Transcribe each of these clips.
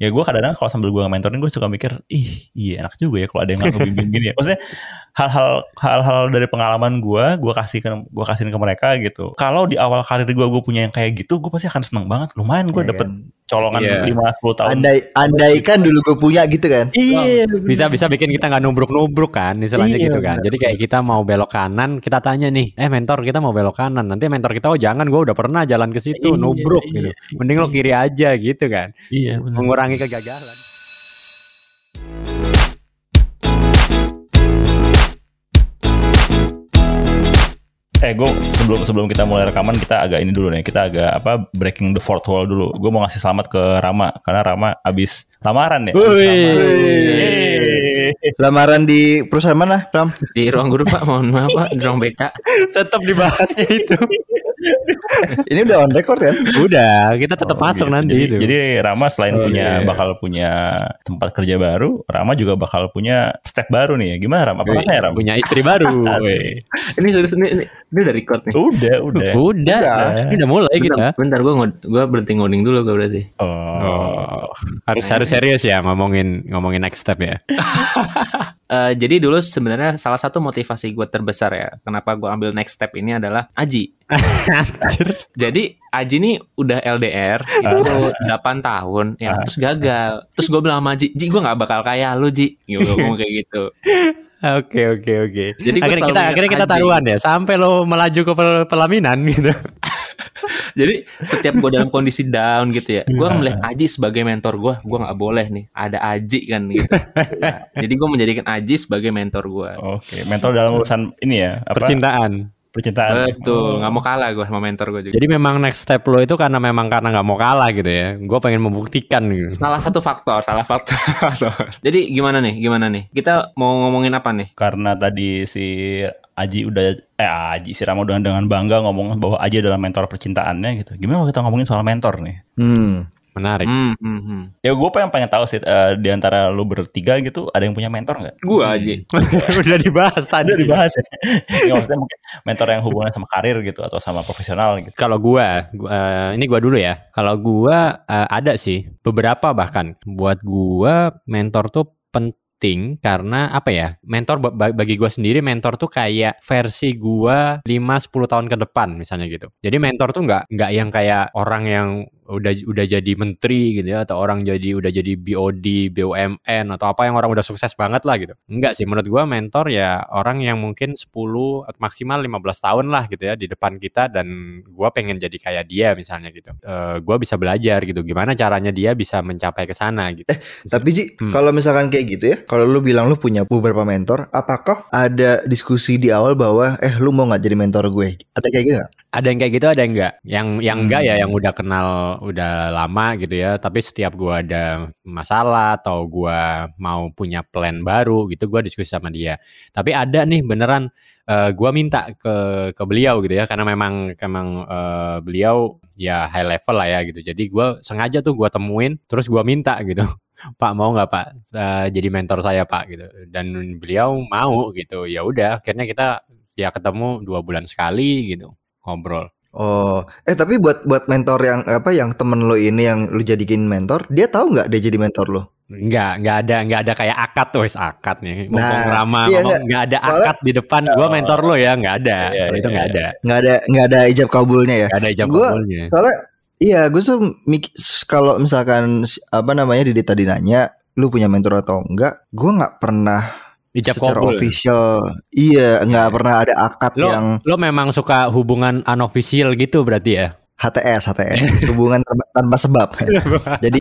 ya gue kadang-kadang kalau sambil gue mentorin gue suka mikir ih iya enak juga ya kalau ada yang ngebimbing gini ya maksudnya hal-hal hal-hal dari pengalaman gue gue kasih ke gue kasihin ke mereka gitu kalau di awal karir gue gue punya yang kayak gitu gue pasti akan seneng banget lumayan gue Iya dapet kan? colongan Iya. lima sepuluh tahun Andai andai kan dulu gue punya gitu kan. iya bisa bisa bikin kita nggak nubruk-nubruk kan istilahnya Iya, gitu kan jadi kayak kita mau belok kanan kita tanya nih eh mentor kita mau belok kanan nanti mentor kita oh jangan gue udah pernah jalan ke situ Iya, nubruk iya. gitu mending lo kiri aja gitu kan iya bener. mengurangi kegagalan Eh gue sebelum sebelum kita mulai rekaman kita agak ini dulu nih kita agak apa breaking the fourth wall dulu. Gue mau ngasih selamat ke Rama karena Rama abis lamaran ya. Abis Wih. lamaran. Lamaran di perusahaan mana, Ram? Di ruang guru Pak, mohon maaf Pak, di ruang BK. tetap dibahasnya itu Ini udah on record kan? udah kita tetap Oh, masuk gitu. nanti jadi, itu Jadi Rama selain Oh, punya iya. bakal punya tempat kerja baru, Rama juga bakal punya step baru nih. ya. Gimana Ram? Apakah ya Ram? punya istri baru. Ini serius ini, ini, ini udah record nih. Udah, udah. udah Udah. ini udah mulai kita Bentar, bentar gue gua berhenti ngoding dulu gue berarti. Oh. Oh, harus harus serius ya ngomongin ngomongin next step ya. Eh, jadi dulu sebenarnya salah satu motivasi gue terbesar ya, kenapa gue ambil next step ini adalah Aji. Jadi Aji ini udah LDR itu 8 tahun, ya terus gagal. Terus gue bilang sama Aji, Ji gue nggak bakal kaya lu Ji, gue ngomong kayak gitu. Oke oke oke. Jadi akhirnya kita akhirnya kita taruhan ya sampai lo melaju ke pel- pelaminan gitu. Jadi setiap gue dalam kondisi down gitu ya, gue melihat Aji sebagai mentor gue, gue nggak boleh nih ada Aji kan gitu. Ya, Jadi gue menjadikan Aji sebagai mentor gue. Oke, mentor dalam urusan ini ya, apa? Percintaan. Percintaan. Betul, nggak mau kalah gue sama mentor gue juga. Jadi memang next step lo itu karena memang karena nggak mau kalah gitu ya. Gue pengen membuktikan gitu. Salah satu faktor, salah faktor. Jadi gimana nih, gimana nih? Kita mau ngomongin apa nih? Karena tadi si Aji udah eh Aji si Rama udah dengan bangga ngomong bahwa Aji adalah mentor percintaannya gitu. Gimana kalau kita ngomongin soal mentor nih? Hmm. Menarik. Hmm, hmm, hmm. Ya gue pengen pengen tahu sih eh, di antara lu bertiga gitu ada yang punya mentor nggak? Gue Aji. Udah dibahas tadi. Ada dibahas ya. ya maksudnya mungkin mentor yang hubungannya sama karir gitu atau sama profesional gitu. Kalau gua, gua eh, ini gua dulu ya. Kalau gua eh, ada sih beberapa bahkan buat gua mentor tuh penting karena apa ya? Mentor ba- ba- bagi gua sendiri mentor tuh kayak versi gua 5 10 tahun ke depan misalnya gitu. Jadi mentor tuh nggak nggak yang kayak orang yang udah udah jadi menteri gitu ya atau orang jadi udah jadi BOD, BUMN atau apa yang orang udah sukses banget lah gitu. Enggak sih menurut gua mentor ya orang yang mungkin 10 atau maksimal 15 tahun lah gitu ya di depan kita dan gua pengen jadi kayak dia misalnya gitu. Eh gua bisa belajar gitu gimana caranya dia bisa mencapai ke sana gitu. Tapi Ji, Hmm. kalau misalkan kayak gitu ya, kalau lu bilang lu punya beberapa mentor, apakah ada diskusi di awal bahwa eh lu mau nggak jadi mentor gue? Ada kayak gitu nggak? ada yang kayak gitu ada yang enggak yang yang Hmm. enggak ya yang udah kenal udah lama gitu ya tapi setiap gua ada masalah atau gua mau punya plan baru gitu gua diskusi sama dia. Tapi ada nih beneran eh, gua minta ke ke beliau gitu ya karena memang memang eh, beliau ya high level lah ya gitu. Jadi gua sengaja tuh gua temuin terus gua minta gitu. Pak mau nggak Pak? Eh, jadi mentor saya Pak gitu. Dan beliau mau gitu. Ya udah akhirnya kita ya ketemu dua bulan sekali gitu ngobrol. Oh, eh tapi buat buat mentor yang apa yang temen lo ini yang lu jadiin mentor, dia tahu nggak dia jadi mentor lo? Enggak, enggak ada enggak ada kayak akad tuh, wes akad nih. Ngomong Nah, Rama iya, ngomong enggak ada Soalnya- akad di depan gua mentor lo ya, enggak ada. Iya, Kalau itu iya, enggak iya. ada. Nggak ada nggak ada ijab kabulnya ya? Enggak ada ijab Gua- kabulnya. Soalnya iya, gue tuh mik- kalau misalkan apa namanya di tadi nanya lu punya mentor atau enggak, gue nggak pernah Ijab secara kabul. official, iya nggak pernah ada akad Lo yang lo memang suka hubungan unofficial gitu berarti ya? HTS HTS hubungan tanpa, tanpa sebab. Jadi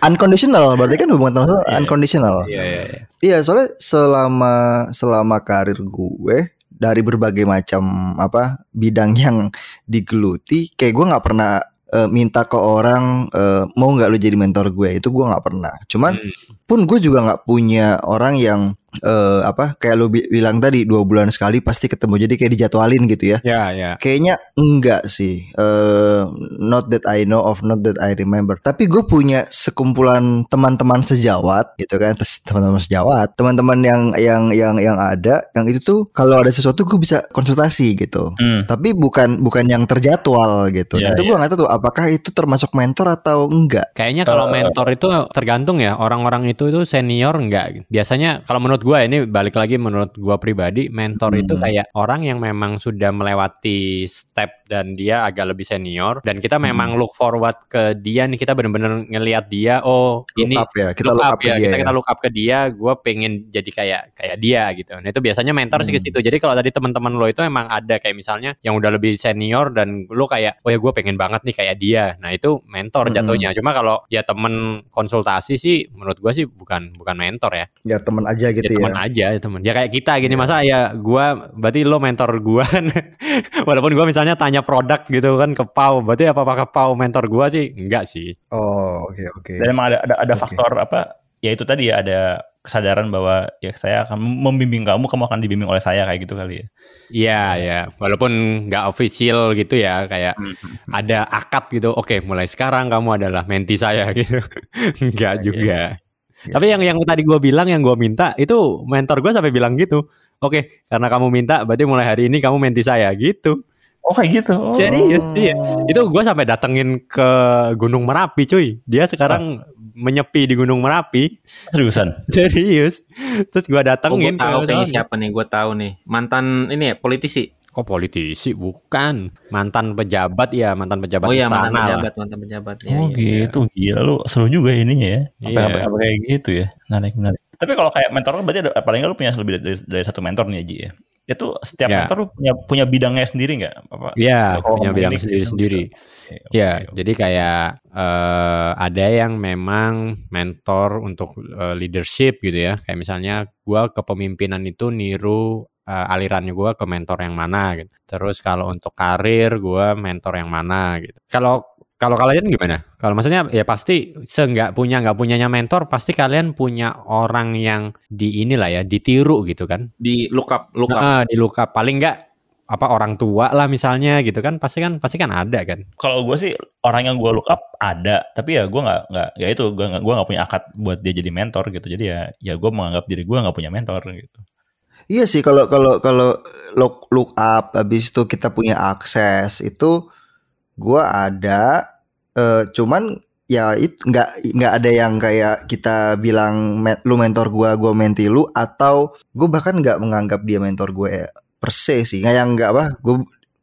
unconditional berarti kan hubungan tanpa sebab Iya. unconditional. Iya, iya, iya. Iya, soalnya selama selama karir gue dari berbagai macam apa bidang yang digeluti, kayak gue nggak pernah eh, minta ke orang eh, mau nggak lu jadi mentor gue itu gue nggak pernah. Cuman Hmm. pun gue juga nggak punya orang yang eh apa kayak lu bi- bilang tadi dua bulan sekali pasti ketemu jadi kayak dijadwalin gitu ya Ya, ya. Kayaknya enggak sih. Eh, not that I know of, not that I remember. Tapi gue punya sekumpulan teman-teman sejawat, gitu kan? Teman-teman sejawat, teman-teman yang yang yang yang ada, yang itu tuh kalau ada sesuatu gue bisa konsultasi gitu. Hmm. Tapi bukan bukan yang terjadwal gitu. Iya, nah, itu gue nggak tahu tuh apakah itu termasuk mentor atau enggak. Kayaknya kalau Eh, mentor itu tergantung ya orang-orang itu itu senior enggak. Biasanya kalau menurut gua ini balik lagi menurut gua pribadi mentor itu Hmm. kayak orang yang memang sudah melewati step dan dia agak lebih senior dan kita Hmm. memang look forward ke dia nih kita bener-bener ngelihat dia oh Look ini up ya, kita look look, up up, ya, dia kita ya. kita look up ke dia gue pengen jadi kayak kayak dia gitu nah itu biasanya mentor sih ke Hmm. situ jadi kalau tadi teman-teman lo itu emang ada kayak misalnya yang udah lebih senior dan lo kayak oh ya gue pengen banget nih kayak dia nah itu mentor Hmm. jatuhnya cuma kalau ya temen konsultasi sih menurut gue sih bukan bukan mentor ya Ya teman aja gitu ya. Teman aja ya teman ya kayak kita gini Iya. masa ya gue berarti lo mentor gue kan walaupun gue misalnya tanya produk gitu kan ke Pau berarti apa apa ke Pau mentor gue sih enggak sih Oh, oke oke. Dan emang ada ada, ada Oke. faktor apa? Ya itu tadi ya ada kesadaran bahwa ya saya akan membimbing kamu, kamu akan dibimbing oleh saya kayak gitu kali ya. Iya ya, walaupun nggak official gitu ya, kayak Hmm. ada akad gitu. Oke, mulai sekarang kamu adalah menti saya gitu. Enggak Iya, juga. Iya. Tapi yang yang tadi gue bilang, yang gue minta itu mentor gue sampai bilang gitu. Oke, karena kamu minta, berarti mulai hari ini kamu menti saya gitu. Oh kayak gitu. Oh. Serius, Oh. iya. Itu gue sampai datengin ke Gunung Merapi, cuy. Dia sekarang menyepi di Gunung Merapi. Seriusan. Serius. Terus gue Oh, gue datengin tahu kayaknya siapa nih, gue tahu nih. Mantan ini ya politisi. Kok politisi? Bukan. Mantan pejabat ya, mantan pejabat oh iya, istana mantan lah. pejabat, mantan pejabat. Ya, oh iya. gitu. Gila lu seru juga ininya ya. Apa, Iya. apa, kayak gitu ya. Menarik menarik. Tapi kalau kayak mentor kan berarti ada, paling nggak lu punya lebih dari, dari satu mentor nih Ji ya. Itu setiap Ya. mentor lu punya punya bidangnya sendiri nggak? Apa? Iya, Kalau punya bidang ini ke situ sendiri-sendiri. gitu. Oke, oke, Ya, oke. jadi kayak eh, ada yang memang mentor untuk eh, leadership gitu ya. Kayak misalnya gua kepemimpinan itu niru eh, alirannya gua ke mentor yang mana gitu. Terus kalau untuk karir gua mentor yang mana gitu. Kalau kalau kalian gimana? Kalau maksudnya ya pasti seenggak punya nggak punyanya mentor pasti kalian punya orang yang di inilah ya ditiru gitu kan. Di look up, look up. Nah, di look up paling nggak apa orang tua lah misalnya gitu kan pasti kan pasti kan ada kan. Kalau gue sih orang yang gue look up ada, tapi ya gue nggak nggak ya itu gue nggak gue nggak punya akad buat dia jadi mentor gitu. Jadi ya ya gue menganggap diri gue nggak punya mentor gitu. Iya sih kalau kalau kalau look look up habis itu kita punya akses itu gua ada eh, cuman ya itu nggak nggak ada yang kayak kita bilang "Me- lu mentor gua gua menti lu atau gue bahkan nggak menganggap dia mentor gue per se sih. Nggak yang nggak apa gue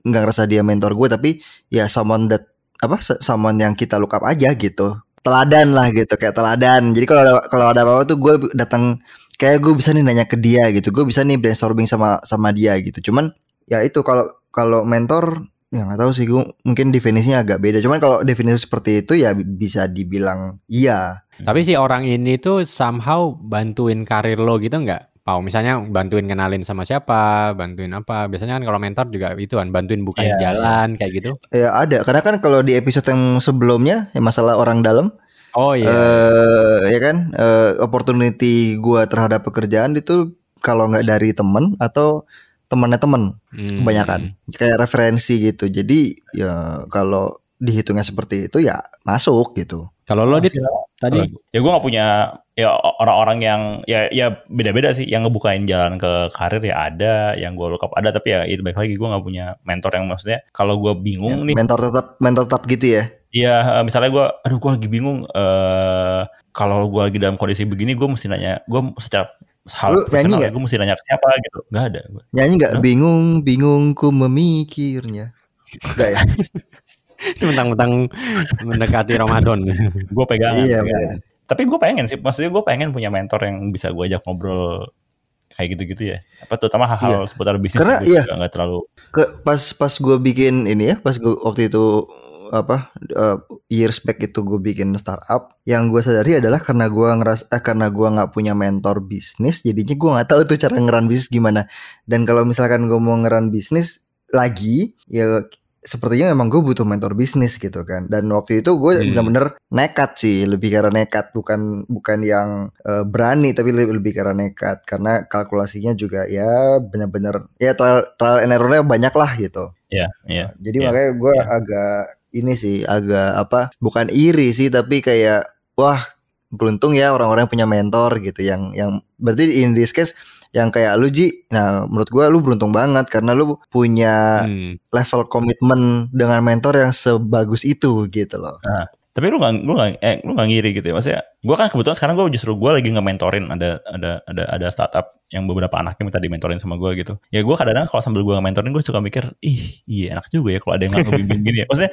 nggak ngerasa dia mentor gue tapi ya someone that apa someone yang kita look up aja gitu. Teladan lah gitu kayak teladan. Jadi kalau kalau ada apa-apa tuh gue datang kayak gue bisa nih nanya ke dia gitu. Gue bisa nih brainstorming sama sama dia gitu. Cuman ya itu kalau kalau mentor ya nggak tahu sih. Gue mungkin definisinya agak beda. Cuman kalau definisi seperti itu ya bi- bisa dibilang iya. Tapi si orang ini tuh somehow bantuin karir lo gitu nggak? Pau misalnya bantuin kenalin sama siapa, bantuin apa? Biasanya kan kalau mentor juga itu kan bantuin bukain Iya, jalan kayak gitu. ya ada. Karena kan kalau di episode yang sebelumnya ya masalah orang dalam Oh iya. eh ya kan? Eh, opportunity gue terhadap pekerjaan itu kalau nggak dari temen atau temannya temen Hmm. kebanyakan. Kayak referensi gitu. Jadi ya kalau dihitungnya seperti itu ya masuk gitu. Kalau lo dit? Tadi? Ya gue nggak punya ya orang-orang yang ya ya beda-beda sih. Yang ngebukain jalan ke karir ya ada yang gue look up ada. Tapi ya itu baik lagi gue nggak punya mentor yang maksudnya kalau gue bingung nih mentor tetap mentor tetap gitu ya Iya, eh, misalnya gue, aduh gue lagi bingung. eh kalau gue lagi dalam kondisi begini, gue mesti nanya, gue secara hal Lu nyanyi nggak? gue mesti nanya ke siapa gitu. Gak ada. Gua. nyanyi nggak Hah? bingung bingungku memikirnya Enggak ya mentang-mentang mendekati Ramadan. Gue pegangan. iya pegangan. bener. Tapi gue pengen sih, maksudnya gue pengen punya mentor yang bisa gue ajak ngobrol kayak gitu-gitu ya. Apa terutama hal-hal seputar bisnis. Karena iya. juga nggak terlalu. ke pas pas gue bikin ini ya pas gue waktu itu apa eh, years back itu gue bikin startup yang gue sadari adalah karena gue ngeras eh, karena gue nggak punya mentor bisnis jadinya gue nggak tahu tuh cara ngeran bisnis gimana dan kalau misalkan gue mau ngeran bisnis lagi ya sepertinya memang gue butuh mentor bisnis gitu kan dan waktu itu gue Hmm. bener-bener nekat sih lebih karena nekat bukan bukan yang eh, berani tapi lebih, lebih karena nekat karena kalkulasinya juga ya bener-bener ya trial, trial and errornya banyak lah gitu Iya, iya. jadi Iya, makanya gue iya. agak ini sih agak apa bukan iri sih tapi kayak wah beruntung ya orang-orang yang punya mentor gitu yang yang berarti in this case yang kayak lu Ji nah menurut gue lu beruntung banget karena lu punya Hmm. level komitmen dengan mentor yang sebagus itu gitu loh Tapi lu gak, lu gak, eh, lu gak ngiri gitu ya. Maksudnya gue kan kebetulan sekarang gue justru gue lagi nge-mentorin. Ada, ada, ada, ada startup yang beberapa anaknya minta di-mentorin sama gue gitu. Ya gue kadang-kadang kalau sambil gue nge-mentorin gue suka mikir Ih iya enak juga ya kalau ada yang nggak ngebimbing gini ya. Maksudnya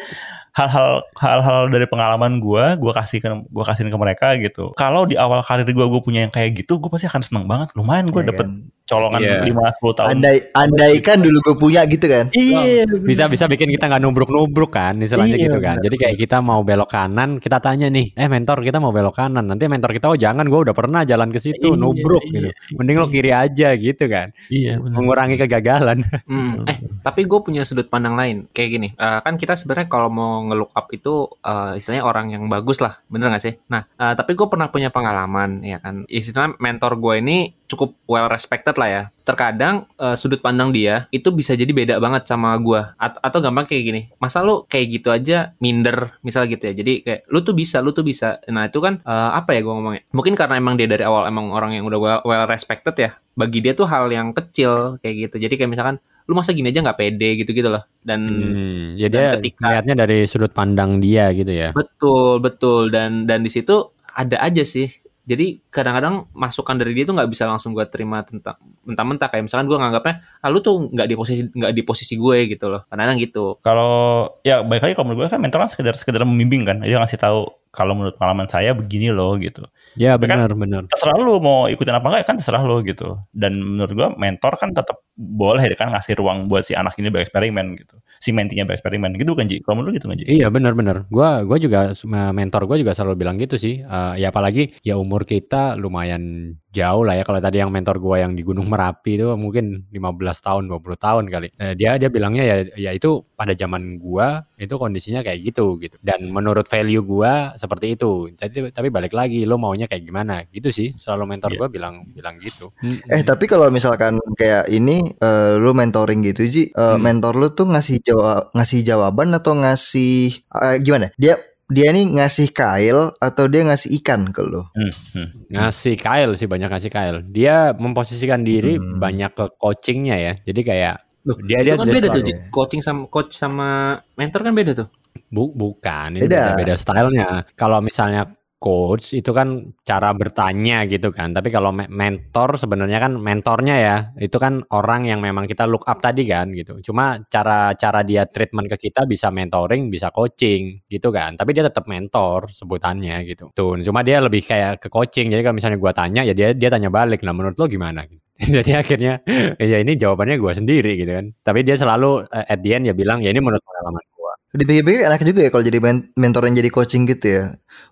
hal-hal hal-hal dari pengalaman gue gue kasih ke gue kasihin ke mereka gitu. Kalau di awal karir gue gue punya yang kayak gitu gue pasti akan seneng banget. Lumayan gue Ya dapet kan? colongan Iya. lima 10 tahun. Andai andaikan dulu gue punya gitu kan? Iya bisa bisa bikin kita nggak nubruk-nubruk kan istilahnya Iya, gitu kan. jadi kayak kita mau belok kanan kita tanya nih eh mentor kita mau belok kanan. Nanti mentor kita oh jangan gue udah pernah jalan ke situ Iya, nubruk iya, gitu. mending lo kiri aja gitu kan. Iya bener. mengurangi kegagalan. Hmm, eh tapi gue punya sudut pandang lain. Kayak gini eh, kan kita sebenarnya kalau mau nge-look up itu eh, istilahnya orang yang bagus lah bener gak sih? Nah eh, tapi gue pernah punya pengalaman ya kan. Istilahnya mentor gue ini cukup well respected lah ya. Terkadang eh, sudut pandang dia itu bisa jadi beda banget sama gue At- atau gampang kayak gini masa lu kayak gitu aja minder? Misal gitu ya. Jadi kayak lu tuh bisa lu tuh bisa. Nah itu kan eh, apa ya gue ngomongnya? Mungkin karena emang dia dari awal emang orang yang udah well, well respected ya bagi dia tuh hal yang kecil kayak gitu. Jadi kayak misalkan lu masa gini aja nggak pede? gitu gitu loh. Dan Hmm, ya dan dia ketika- lihatnya dari sudut pandang dia gitu ya. Betul betul. Dan dan di situ ada aja sih jadi kadang-kadang masukan dari dia tuh nggak bisa langsung gue terima tentang mentah-mentah. Kayak misalkan gue nganggapnya ah, lu tuh nggak di posisi nggak di posisi gue gitu loh. Kadang-kadang gitu. Kalau ya baik lagi kalau menurut gue kan mentor kan sekedar sekedar membimbing kan. Dia ngasih tahu kalau menurut pengalaman saya begini loh gitu. Ya kan- benar benar. terserah lu mau ikutin apa enggak kan terserah lu gitu. Dan menurut gua mentor kan tetap boleh kan ngasih ruang buat si anak ini bereksperimen gitu. Si mentinya bereksperimen. Gitu kan Ji? Kalau menurut gitu kan Ji? Iya benar-benar. Gua gua juga mentor gua juga selalu bilang gitu sih. Eh, ya apalagi ya umur kita lumayan jauh lah ya. Kalau tadi yang mentor gua yang di Gunung Merapi itu mungkin 15 tahun, 20 tahun kali. Eh, dia dia bilangnya ya ya itu pada zaman gua itu kondisinya kayak gitu gitu. Dan menurut value gua seperti itu. Jadi tapi balik lagi lo maunya kayak gimana gitu sih. Selalu mentor Iya. gua bilang bilang gitu. Eh tapi kalau misalkan kayak ini eh, lu mentoring gitu Ji, eh, Hmm. mentor lu tuh ngasih jawab ngasih jawaban atau ngasih eh, gimana? Dia dia nih ngasih kail atau dia ngasih ikan ke lu? Hmm, hmm. ngasih Kyle sih banyak ngasih Kyle. Dia memposisikan diri Hmm. banyak ke coachingnya ya. Jadi kayak Loh, dia itu dia kan beda tuh selalu- Ji. coaching sama coach sama mentor kan beda tuh Bu, bukan, ini Beda. beda, beda stylenya. Kalau misalnya coach itu kan cara bertanya gitu kan. Tapi kalau me- mentor sebenarnya kan mentornya ya itu kan orang yang memang kita look up tadi kan gitu. Cuma cara cara dia treatment ke kita bisa mentoring, bisa coaching gitu kan. Tapi dia tetap mentor sebutannya gitu. Tuh, cuma dia lebih kayak ke coaching. Jadi kalau misalnya gua tanya ya dia dia tanya balik. Nah menurut lo gimana? Jadi akhirnya ya ini jawabannya gua sendiri gitu kan. Tapi dia selalu eh, at the end ya bilang ya ini menurut pengalaman. Dipikir-pikir enak juga ya kalau jadi men- mentor yang jadi coaching gitu ya.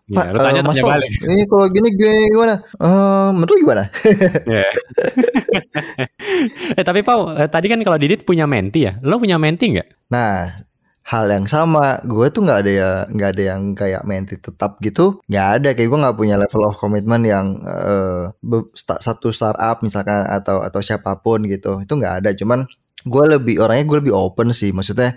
Ya, lu eh, tanya Mas tanya Pol, balik. ini kalau gini gini gimana? Eh, menurut gimana? Ya. eh tapi Pau, eh, tadi kan kalau Didit punya menti ya, lo punya menti nggak? Nah, hal yang sama, gue tuh nggak ada ya nggak ada yang kayak menti tetap gitu, nggak ada kayak gue nggak punya level of commitment yang eh, sta- satu startup misalkan atau atau siapa pun gitu, itu nggak ada. Cuman gue lebih orangnya gue lebih open sih, maksudnya.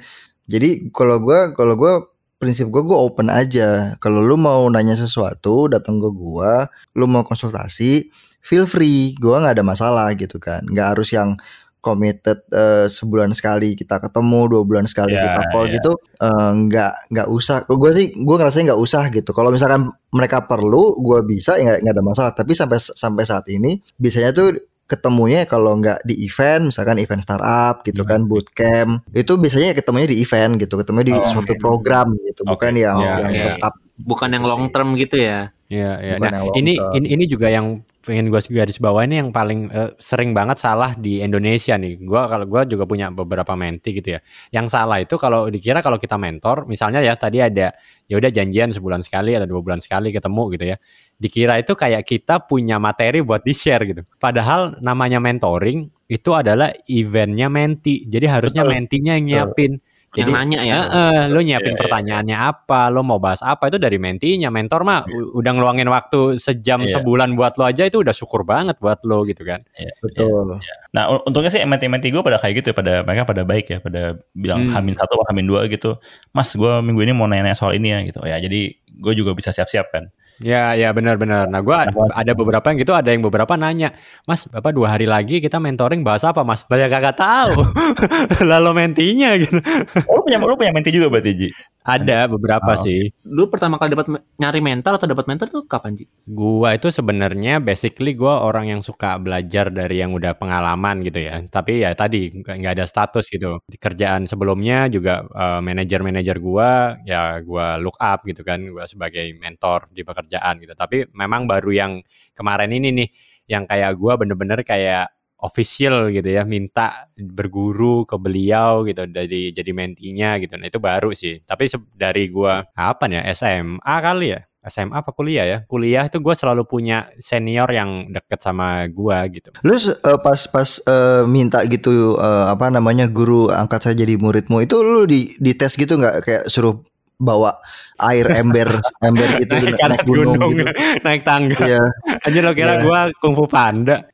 Jadi kalau gue kalau gue prinsip gue gue open aja. Kalau lu mau nanya sesuatu, datang ke gue, lu mau konsultasi, feel free, gue nggak ada masalah gitu kan, nggak harus yang committed eh, sebulan sekali kita ketemu dua bulan sekali Ya, kita call ya. gitu eh, nggak nggak usah. Gue sih gue ngerasanya nggak usah gitu. Kalau misalkan mereka perlu gue bisa ya nggak ada masalah. Tapi sampai sampai saat ini biasanya tuh ketemunya kalau nggak di event misalkan event startup gitu kan bootcamp itu biasanya ketemunya di event gitu ketemu di Oh, suatu oke. program gitu Oke. bukan yang, Ya, yang ya. tetap bukan yang Gitu long term gitu ya Iya, iya. Bukan Nah, ini, ini ini juga yang pengen gue garis bawah ini yang paling eh, sering banget salah di Indonesia nih. Gua kalau gua juga punya beberapa menti gitu ya. Yang salah itu kalau dikira kalau kita mentor, misalnya ya tadi ada ya udah janjian sebulan sekali atau dua bulan sekali ketemu gitu ya. Dikira itu kayak kita punya materi buat di share gitu. Padahal namanya mentoring itu adalah eventnya menti. Jadi harusnya Betul. mentinya yang nyiapin. Yang nanya ya. Eh, eh, lo nyiapin iya, pertanyaannya apa, lo mau bahas apa itu dari mentinya. Mentor mah u- udah ngeluangin waktu sejam Iya. sebulan buat lo aja itu udah syukur banget buat lo gitu kan. Iya, Betul. Nah un- untungnya sih MT-MT gue pada kayak gitu ya, pada mereka pada baik ya, pada bilang Hmm. hamin satu hamin dua gitu. Mas gue minggu ini mau nanya soal ini ya gitu. Ya jadi gue juga bisa siap-siap kan. Ya, ya benar-benar. Nah, gua Nah, ada beberapa yang gitu, ada yang beberapa nanya, Mas, Bapak dua hari lagi kita mentoring bahas apa, Mas? Banyak kagak tahu. Lalu mentinya gitu. Oh lu punya, lu punya menti juga berarti Ji? Ada beberapa Oh. sih. Dulu pertama kali dapat nyari mentor atau dapat mentor tuh kapan Ji? Gua itu sebenarnya basically gua orang yang suka belajar dari yang udah pengalaman gitu ya. Tapi ya tadi nggak ada status gitu. Di kerjaan sebelumnya juga eh, manajer-manajer gua ya gua look up gitu kan, gua sebagai mentor di pekerjaan gitu. Tapi memang baru yang kemarin ini nih yang kayak gua bener-bener kayak official gitu ya minta berguru ke beliau gitu dari jadi mentinya gitu. Nah itu baru sih. Tapi dari gua kapan ya? SMA kali ya? SMA apa kuliah ya? Kuliah itu gua selalu punya senior yang deket sama gua gitu. Lu se- eh, pas pas eh, minta gitu eh, apa namanya guru angkat saya jadi muridmu itu lu di di tes gitu nggak? Kayak suruh bawa air ember ember gitu naik ke atas gunung, gitu. naik tangga. Iya. aja lo kira Iya. gua kungfu panda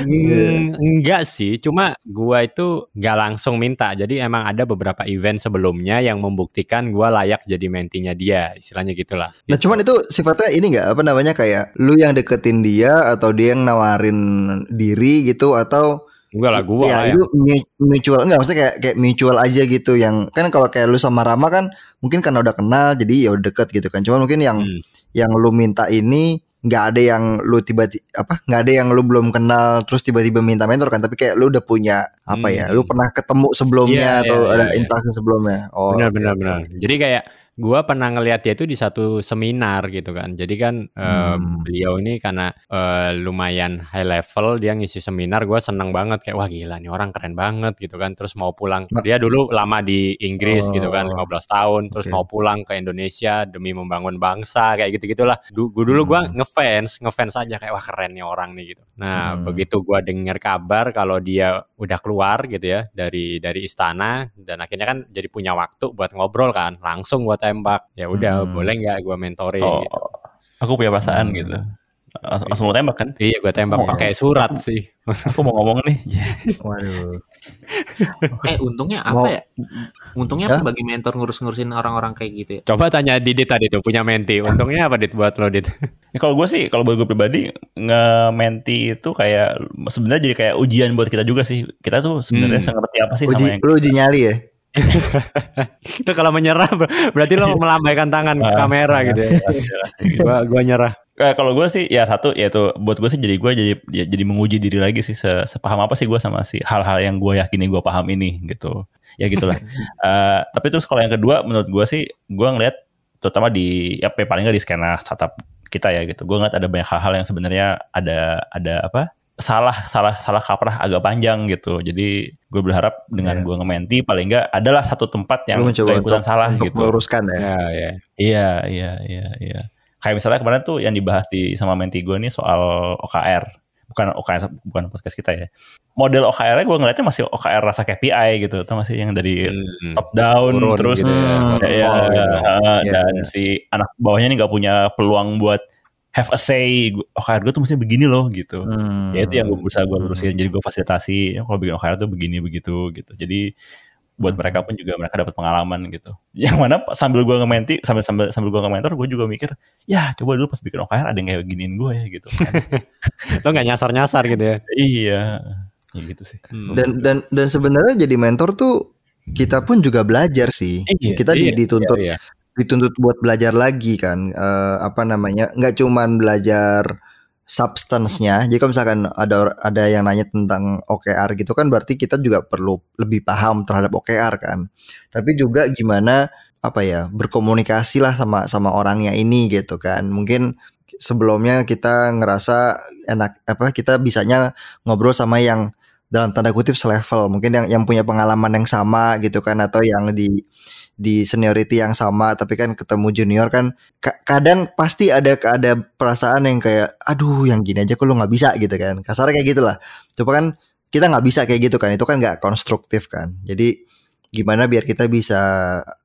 Hmm, enggak sih cuma gua itu nggak langsung minta. Jadi emang ada beberapa event sebelumnya yang membuktikan gua layak jadi mentinya dia istilahnya gitulah. Nah cuman itu sifatnya ini nggak? Apa namanya kayak lu yang deketin dia atau dia yang nawarin diri gitu atau enggak lah gua ya lah itu mu- mutual enggak maksudnya kayak kayak mutual aja gitu yang kan kalau kayak lu sama Rama kan mungkin karena udah kenal jadi ya udah deket gitu kan. Cuman mungkin yang Hmm. yang lu minta ini nggak ada yang lu tiba-tiba apa nggak ada yang lu belum kenal terus tiba-tiba minta mentor kan tapi kayak lu udah punya apa ya Hmm. lu pernah ketemu sebelumnya Iya, atau iya, ada iya, iya. interaksi sebelumnya oh benar oke, benar benar. Jadi kayak gua pernah ngeliat dia itu di satu seminar gitu kan. Jadi kan eh, Hmm. beliau ini karena eh, lumayan high level dia ngisi seminar, gua seneng banget kayak wah gila nih orang keren banget gitu kan. Terus mau pulang. Nah. Dia dulu lama di Inggris gitu kan, Oh. 15 tahun. Terus Oke. mau pulang ke Indonesia demi membangun bangsa kayak gitu gitulah. Du gua dulu gua Hmm. ngefans, ngefans aja kayak wah keren nih orang nih gitu. Nah Hmm. begitu gua dengar kabar kalau dia udah keluar gitu ya dari dari istana dan akhirnya kan jadi punya waktu buat ngobrol kan langsung gua tembak ya udah Hmm. boleh nggak gua mentoring Oh, gitu aku punya perasaan Hmm. gitu. Langsung lu tembak kan? iya gua tembak Oh. pakai surat sih Aku mau ngomong nih. waduh Eh untungnya Mau- apa ya? Untungnya Hah? apa bagi mentor ngurus-ngurusin orang-orang kayak gitu ya? coba tanya Didit tadi tuh punya menti untungnya apa Dit buat lo Dit Ya, kalau gue sih, kalau buat gue pribadi nge-menti itu kayak sebenarnya jadi kayak ujian buat kita juga sih. Kita tuh sebenarnya Hmm. sengerti apa sih sama uji yang lu uji nyali ya itu kalau menyerah ber- berarti lo melambaikan tangan ke Ah. kamera gitu ya. gua gua nyerah. Eh, kalau gue sih ya satu yaitu buat gue sih jadi gue jadi ya, jadi menguji diri lagi sih se- sepaham apa sih gue sama si hal-hal yang gue yakini gue paham ini gitu. Ya gitulah. Eh, tapi terus kalau yang kedua menurut gue sih gue ngeliat terutama di ya paling nggak di skena startup kita ya gitu. Gue ngeliat ada banyak hal-hal yang sebenarnya ada ada apa salah salah salah kaprah agak panjang gitu jadi gue berharap dengan Iya. gue nge-menti paling nggak adalah satu tempat yang mencoba gak ikutan untuk, salah untuk gitu meluruskan ya ya ya Iya, iya, iya, iya. Kayak misalnya kemarin tuh yang dibahas di sama menti gue nih soal OKR. Bukan OKR, bukan podcast kita ya. Model OKR-nya gue ngeliatnya masih OKR rasa KPI gitu. Tau masih yang dari Hmm. top down Turun terus gitu ya, Hmm, ya, gitu. uh, Iya, dan iya. si anak bawahnya nih nggak punya peluang buat have a say. OKR gue tuh mestinya begini loh gitu. Hmm. Ya itu yang gue berusaha gue lurusin. Jadi gue fasilitasi. Ya, kalau bikin OKR tuh begini begitu gitu. Jadi buat Hmm. mereka pun juga mereka dapat pengalaman gitu. Yang mana sambil gue nge-menti, sambil sambil sambil gue nge-mentor, gue juga mikir, ya coba dulu pas bikin OKR ada yang kayak giniin gue ya gitu. lo nggak nyasar nyasar gitu ya iya, ya gitu sih. Hmm. dan dan dan sebenarnya jadi mentor tuh kita pun juga belajar sih Iya, kita Iya, dituntut iya, iya. Dituntut buat belajar lagi kan Eh, apa namanya nggak cuman belajar substance-nya. Jadi misalkan ada ada yang nanya tentang OKR gitu kan berarti kita juga perlu lebih paham terhadap OKR kan. Tapi juga gimana apa ya berkomunikasi lah sama sama orangnya ini gitu kan. Mungkin sebelumnya kita ngerasa enak apa kita bisanya ngobrol sama yang dalam tanda kutip selevel. Mungkin yang yang punya pengalaman yang sama gitu kan atau yang di di seniority yang sama tapi kan ketemu junior kan ka- kadang pasti ada ada perasaan yang kayak aduh yang gini aja kok lu nggak bisa gitu kan. Kasarnya kayak gitulah. Coba kan kita nggak bisa kayak gitu kan itu kan nggak konstruktif kan. Jadi gimana biar kita bisa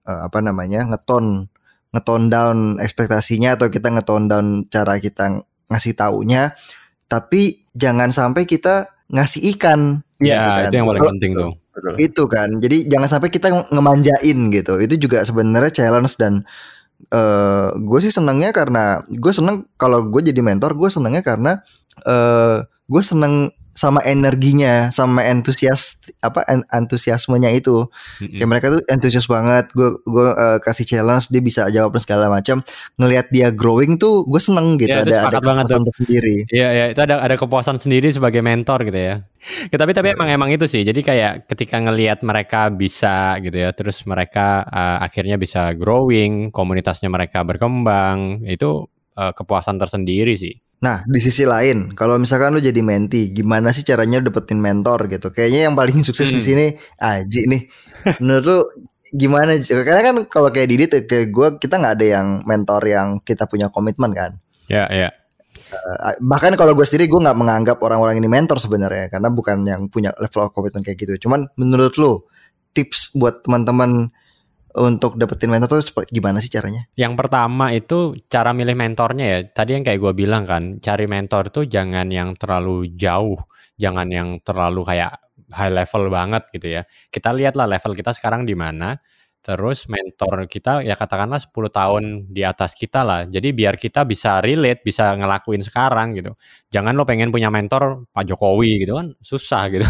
eh, apa namanya ngeton ngeton down ekspektasinya atau kita ngeton down cara kita ngasih taunya. Tapi jangan sampai kita ngasih ikan Ya, gitu kan. itu yang paling penting tuh. Itu kan jadi jangan sampai kita ngemanjain gitu itu juga sebenarnya challenge dan eh gue sih senengnya karena gue seneng kalau gue jadi mentor gue senengnya karena eh gue seneng sama energinya sama entusias apa en- antusiasmenya itu Mm-mm. kayak mereka tuh antusias banget gue gue eh, kasih challenge dia bisa jawab segala macam ngelihat dia growing tuh gue seneng gitu Ya, ada ada banget tuh. kepuasan tersendiri Iya, ya, itu ada ada kepuasan sendiri sebagai mentor gitu ya. Ya, tapi tapi emang emang itu sih. Jadi kayak ketika ngelihat mereka bisa gitu ya, terus mereka uh, akhirnya bisa growing, komunitasnya mereka berkembang, itu uh, kepuasan tersendiri sih. Nah, di sisi lain, kalau misalkan lu jadi menti, gimana sih caranya dapetin mentor gitu? Kayaknya yang paling sukses di Hmm. sini Aji nih. Menurut lu gimana? Karena kan kalau kayak Didit, kayak gue, kita nggak ada yang mentor yang kita punya komitmen kan. Ya, ya. Eh, bahkan kalau gue sendiri, gue nggak menganggap orang-orang ini mentor sebenarnya, karena bukan yang punya level komitmen kayak gitu. Cuman menurut lu, tips buat teman-teman untuk dapetin mentor tuh gimana sih caranya? Yang pertama itu cara milih mentornya ya. Tadi yang kayak gue bilang kan, cari mentor tuh jangan yang terlalu jauh, jangan yang terlalu kayak high level banget gitu ya. Kita lihatlah level kita sekarang di mana. Terus mentor kita ya katakanlah 10 tahun di atas kita lah. Jadi biar kita bisa relate, bisa ngelakuin sekarang gitu. Jangan lo pengen punya mentor Pak Jokowi gitu kan, susah gitu.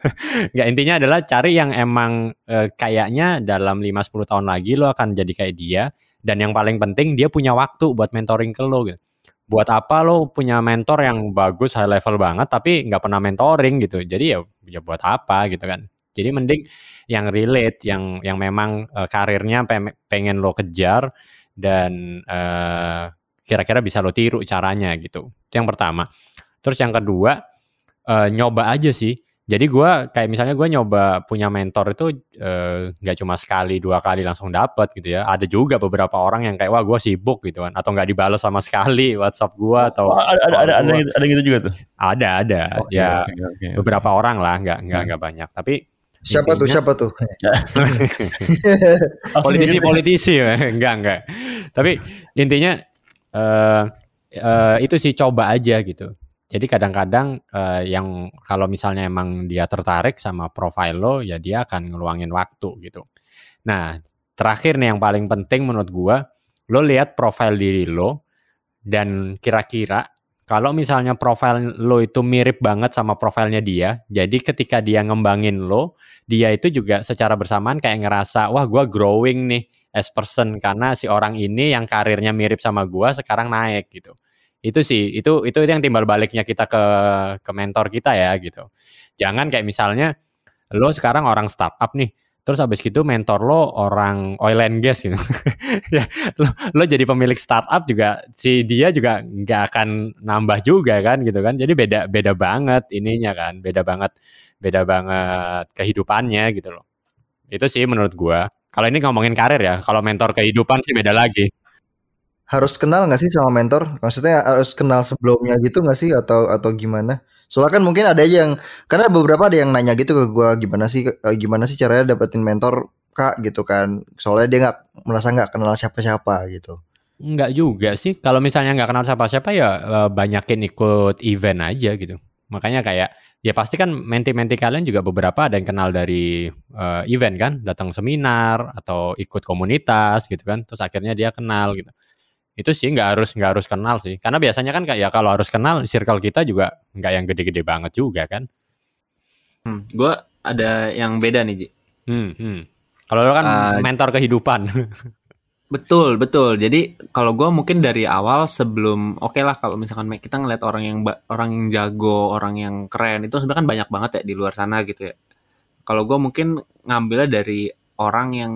Nggak intinya adalah cari yang emang eh, kayaknya dalam 5-10 tahun lagi lo akan jadi kayak dia dan yang paling penting dia punya waktu buat mentoring ke lo gitu. Buat apa lo punya mentor yang bagus high level banget tapi nggak pernah mentoring gitu. Jadi ya ya buat apa gitu kan. Jadi mending yang relate yang yang memang eh, karirnya pe- pengen lo kejar dan eh, kira-kira bisa lo tiru caranya gitu. Itu yang pertama. Terus yang kedua eh, nyoba aja sih. Jadi gua kayak misalnya gue nyoba punya mentor itu eh, nggak cuma sekali dua kali langsung dapet gitu ya. Ada juga beberapa orang yang kayak wah gue sibuk gitu kan, atau nggak dibalas sama sekali WhatsApp gua atau Oh, ada ada ada gua. gitu- ada gitu juga tuh. ada ada Oke, ya oke, oke, oke. beberapa orang lah nggak nggak Hmm. nggak banyak tapi Siapa tuh? Siapa tuh? Politisi politisi enggak enggak. Tapi intinya eh eh, itu sih coba aja gitu. Jadi kadang-kadang eh, yang kalau misalnya emang dia tertarik sama profile lo ya dia akan ngeluangin waktu gitu. Nah terakhir nih yang paling penting menurut gua lo lihat profile diri lo dan kira-kira kalau misalnya profile lo itu mirip banget sama profilnya dia, jadi ketika dia ngembangin lo, dia itu juga secara bersamaan kayak ngerasa, wah gua growing nih as person karena si orang ini yang karirnya mirip sama gua sekarang naik gitu. Itu sih, itu itu yang timbal baliknya kita ke ke mentor kita ya gitu. Jangan kayak misalnya lo sekarang orang startup nih, terus habis gitu mentor lo orang oil and gas gitu. ya, lo, lo jadi pemilik startup juga si dia juga nggak akan nambah juga kan gitu kan. Jadi beda beda banget ininya kan, beda banget beda banget kehidupannya gitu loh. Itu sih menurut gua. Kalau ini ngomongin karir ya, kalau mentor kehidupan sih beda lagi. harus kenal nggak sih sama mentor? Maksudnya harus kenal sebelumnya gitu nggak sih atau atau gimana? Soalnya kan mungkin ada yang karena beberapa ada yang nanya gitu ke gua gimana sih eh, gimana sih caranya dapetin mentor kak gitu kan? Soalnya dia nggak merasa nggak kenal siapa-siapa gitu. Enggak juga sih. Kalau misalnya nggak kenal siapa-siapa ya eh, banyakin ikut event aja gitu. Makanya kayak ya pasti kan menti-menti kalian juga beberapa ada yang kenal dari eh, event kan, datang seminar atau ikut komunitas gitu kan. Terus akhirnya dia kenal gitu. Itu sih nggak harus nggak harus kenal sih. Karena biasanya kan kayak ya kalau harus kenal circle kita juga nggak yang gede-gede banget juga kan. Hmm, gue ada yang beda nih, Ji. Hmm, hmm. Kalau lo kan Eh, mentor kehidupan. Betul, betul. Jadi kalau gue mungkin dari awal sebelum oke lah kalau misalkan kita ngeliat orang yang orang yang jago, orang yang keren itu sebenarnya kan banyak banget ya di luar sana gitu ya. Kalau gue mungkin ngambilnya dari orang yang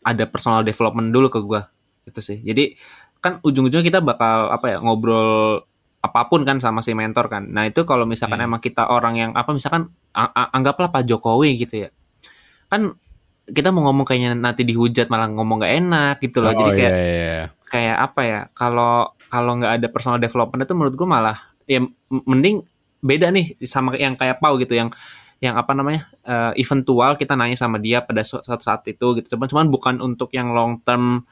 ada personal development dulu ke gue itu sih. Jadi kan ujung-ujungnya kita bakal apa ya ngobrol apa pun kan sama si mentor kan. Nah itu kalau misalkan Hmm. emang kita orang yang apa misalkan anggaplah Pak Jokowi gitu ya. Kan kita mau ngomong kayaknya nanti dihujat malah ngomong gak enak gitu loh. Jadi Oh, kayak iya, iya. kayak apa ya? Kalau kalau nggak ada personal development itu menurut gue malah ya mending beda nih sama yang kayak Pau gitu yang yang apa namanya uh, eventual kita nanya sama dia pada saat saat itu gitu cuman cuman bukan untuk yang long term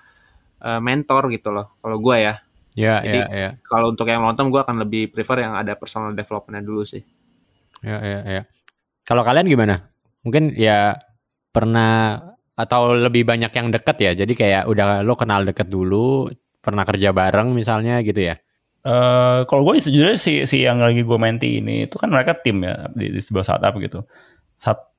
uh, mentor gitu loh kalau gue ya Ya, Jadi, ya, ya. kalau untuk yang long term gue akan lebih prefer yang ada personal development dulu sih Ya, ya, ya. Kalau kalian gimana? Mungkin ya pernah atau lebih banyak yang deket ya. Jadi kayak udah lo kenal deket dulu, pernah kerja bareng misalnya gitu ya. Eh kalau gue sejujurnya si si yang lagi gue menti ini itu kan mereka tim ya di, di sebuah startup gitu.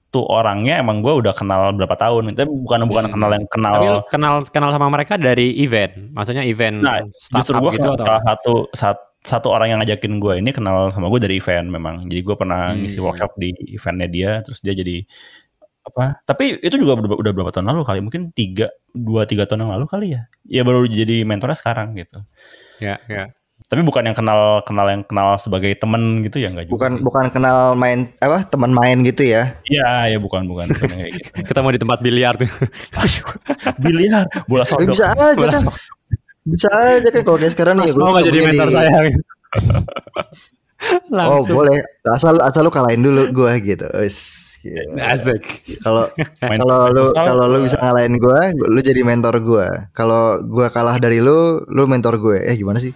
Satu orangnya emang gue udah kenal berapa tahun, tapi bukan bukan Hmm. kenal yang kenal. Tapi kenal kenal sama mereka dari event, maksudnya event Nah, justru gue gitu atau? salah satu sat- satu orang yang ngajakin gue ini kenal sama gue dari event memang. Jadi gue pernah Hmm. ngisi workshop di eventnya dia, terus dia jadi apa? Tapi itu juga udah, udah berapa tahun lalu kali? Mungkin tiga, dua tiga tahun yang lalu kali ya. Ya baru jadi mentornya sekarang gitu. Ya, ya. Tapi bukan yang kenal kenal yang kenal sebagai temen gitu ya enggak juga. Bukan sih. bukan kenal main apa teman main gitu ya. Iya, ya bukan bukan kayak gitu. Ketemu di tempat biliar tuh. Biliar, bola sodok. bisa aja Bola kan. Bisa aja kan kalau kayak sekarang nih Mau jadi mentor di- saya? Oh Langsung. boleh asal asal lu kalahin dulu gua gitu. Wis. Asik. Kalau kalau lu kalau lu bisa ngalahin gua, lu jadi mentor gua. Kalau gua kalah dari lu, lu mentor gue. Eh gimana sih?